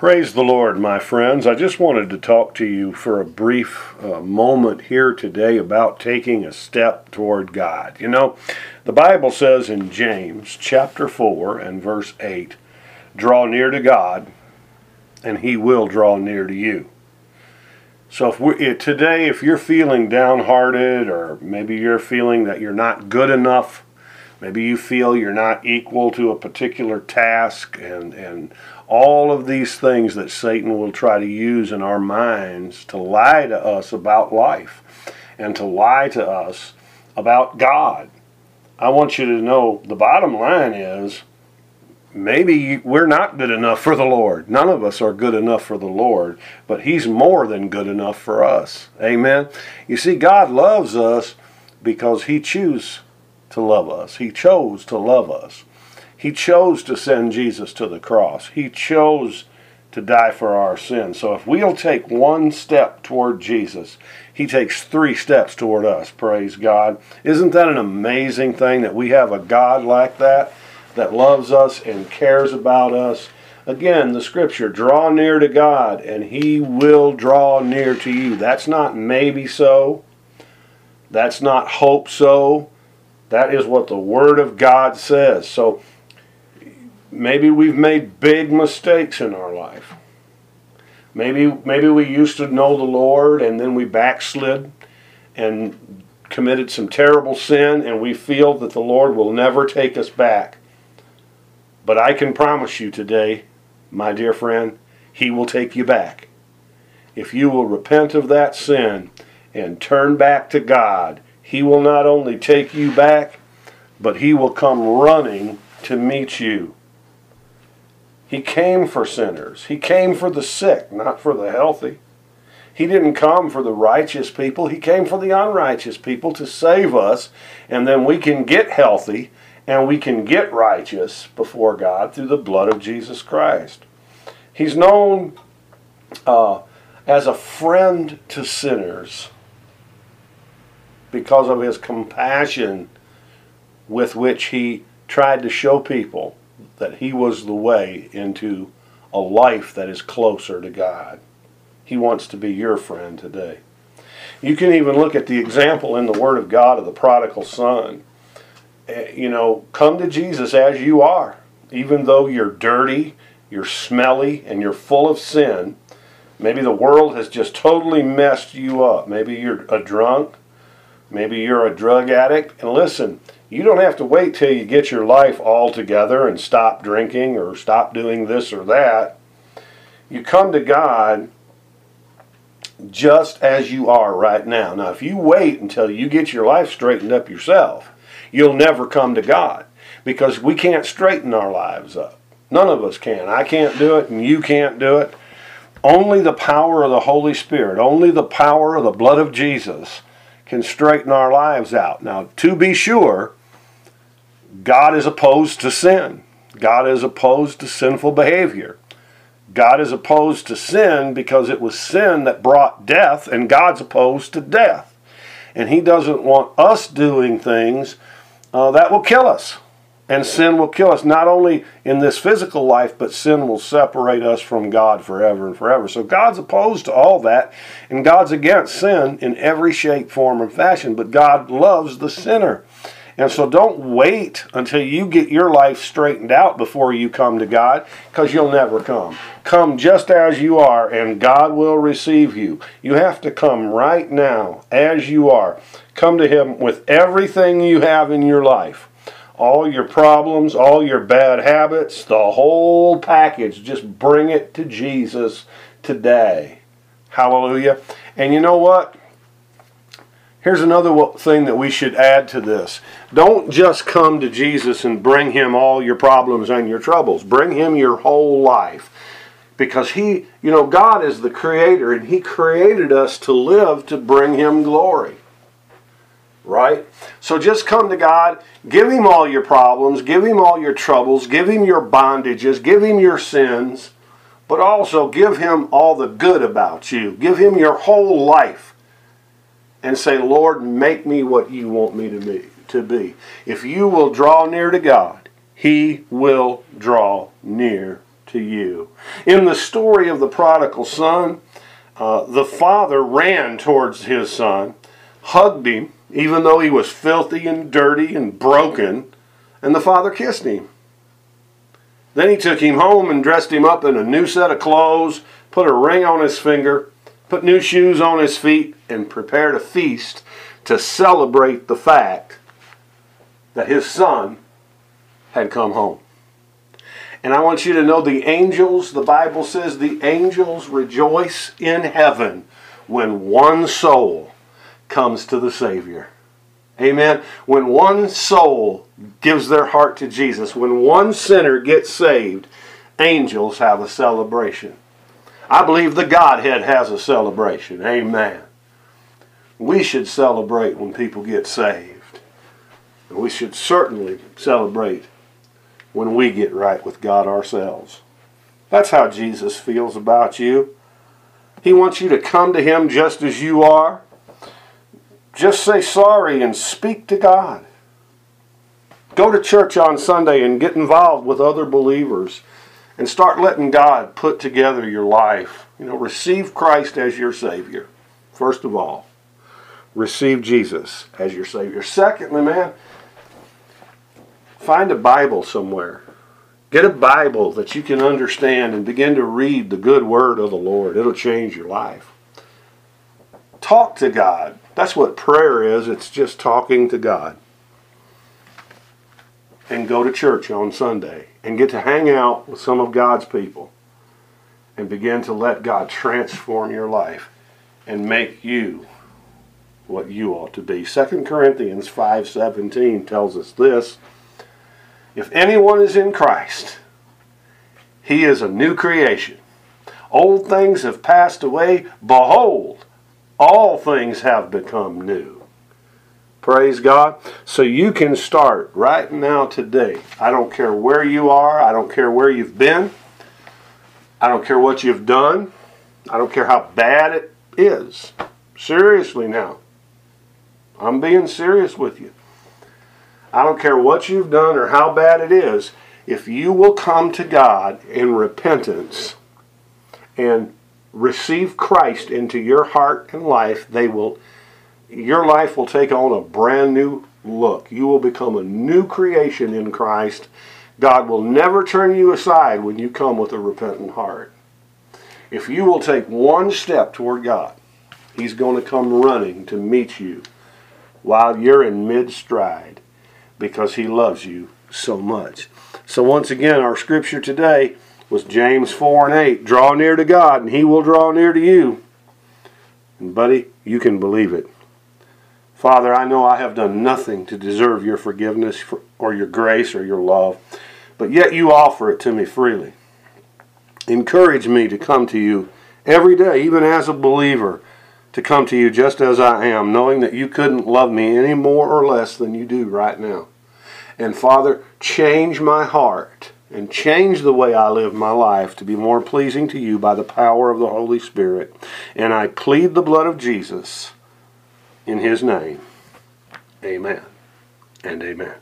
Praise the Lord, my friends. I just wanted to talk to you for a brief uh, moment here today about taking a step toward God. You know, the Bible says in James chapter 4 and verse 8, draw near to God, and he will draw near to you. So if we, today, if you're feeling downhearted, or maybe you're feeling that you're not good enough, maybe you feel you're not equal to a particular task, and, and all of these things that Satan will try to use in our minds to lie to us about life and to lie to us about God. I want you to know the bottom line is maybe we're not good enough for the Lord. None of us are good enough for the Lord, but He's more than good enough for us. Amen. You see, God loves us because He chose to love us. He chose to love us. He chose to send Jesus to the cross. He chose to die for our sins. So if we'll take one step toward Jesus, he takes three steps toward us. Praise God. Isn't that an amazing thing that we have a God like that that loves us and cares about us? Again, the scripture, draw near to God and he will draw near to you. That's not maybe so. That's not hope so. That is what the word of God says. So maybe we've made big mistakes in our life. Maybe maybe we used to know the Lord and then we backslid and committed some terrible sin and we feel that the Lord will never take us back. But I can promise you today, my dear friend, he will take you back. If you will repent of that sin and turn back to God, he will not only take you back, but he will come running to meet you. He came for sinners. He came for the sick, not for the healthy. He didn't come for the righteous people. He came for the unrighteous people to save us, and then we can get healthy and we can get righteous before God through the blood of Jesus Christ. He's known uh, as a friend to sinners because of his compassion with which he tried to show people that He was the way into a life that is closer to God. He wants to be your friend today. You can even look at the example in the Word of God of the prodigal son. Eh, you know, come to Jesus as you are. Even though you're dirty, you're smelly, and you're full of sin, maybe the world has just totally messed you up. Maybe you're a drunk, maybe you're a drug addict. And listen, you don't have to wait till you get your life all together and stop drinking or stop doing this or that. You come to God just as you are right now. Now, if you wait until you get your life straightened up yourself, you'll never come to God because we can't straighten our lives up. None of us can. I can't do it, and you can't do it. Only the power of the Holy Spirit, only the power of the blood of Jesus can straighten our lives out. Now, to be sure, God is opposed to sin. God is opposed to sinful behavior. God is opposed to sin because it was sin that brought death, and God's opposed to death. And He doesn't want us doing things uh, that will kill us. And sin will kill us, not only in this physical life, but sin will separate us from God forever and forever. So God's opposed to all that, and God's against sin in every shape, form, and fashion. But God loves the sinner. And so don't wait until you get your life straightened out before you come to God, because you'll never come. Come just as you are, and God will receive you. You have to come right now as you are. Come to Him with everything you have in your life all your problems, all your bad habits, the whole package. Just bring it to Jesus today. Hallelujah. And you know what? Here's another thing that we should add to this. Don't just come to Jesus and bring him all your problems and your troubles. Bring him your whole life. Because he, you know, God is the creator and he created us to live to bring him glory. Right? So just come to God, give him all your problems, give him all your troubles, give him your bondages, give him your sins, but also give him all the good about you. Give him your whole life and say, Lord, make me what you want me to be. To be. If you will draw near to God, He will draw near to you. In the story of the prodigal son, uh, the father ran towards his son, hugged him, even though he was filthy and dirty and broken, and the father kissed him. Then he took him home and dressed him up in a new set of clothes, put a ring on his finger, put new shoes on his feet, and prepared a feast to celebrate the fact that his son had come home. And I want you to know the angels, the Bible says the angels rejoice in heaven when one soul comes to the Savior. Amen. When one soul gives their heart to Jesus, when one sinner gets saved, angels have a celebration. I believe the Godhead has a celebration. Amen. We should celebrate when people get saved. And we should certainly celebrate when we get right with God ourselves. That's how Jesus feels about you. He wants you to come to Him just as you are. Just say sorry and speak to God. Go to church on Sunday and get involved with other believers and start letting God put together your life. You know, receive Christ as your Savior, first of all. Receive Jesus as your Savior. Secondly, man, find a Bible somewhere. Get a Bible that you can understand and begin to read the good word of the Lord. It'll change your life. Talk to God. That's what prayer is. It's just talking to God. And go to church on Sunday and get to hang out with some of God's people and begin to let God transform your life and make you what you ought to be. 2 Corinthians 5:17 tells us this, if anyone is in Christ, he is a new creation. Old things have passed away, behold, all things have become new. Praise God. So you can start right now today. I don't care where you are. I don't care where you've been. I don't care what you've done. I don't care how bad it is. Seriously now. I'm being serious with you. I don't care what you've done or how bad it is. If you will come to God in repentance and receive Christ into your heart and life, they will your life will take on a brand new look. You will become a new creation in Christ. God will never turn you aside when you come with a repentant heart. If you will take one step toward God, He's going to come running to meet you while you're in mid stride because He loves you so much. So, once again, our scripture today was James 4 and 8. Draw near to God, and He will draw near to you. And, buddy, you can believe it. Father, I know I have done nothing to deserve your forgiveness or your grace or your love, but yet you offer it to me freely. Encourage me to come to you every day, even as a believer, to come to you just as I am, knowing that you couldn't love me any more or less than you do right now. And Father, change my heart and change the way I live my life to be more pleasing to you by the power of the Holy Spirit. And I plead the blood of Jesus in his name. Amen and amen.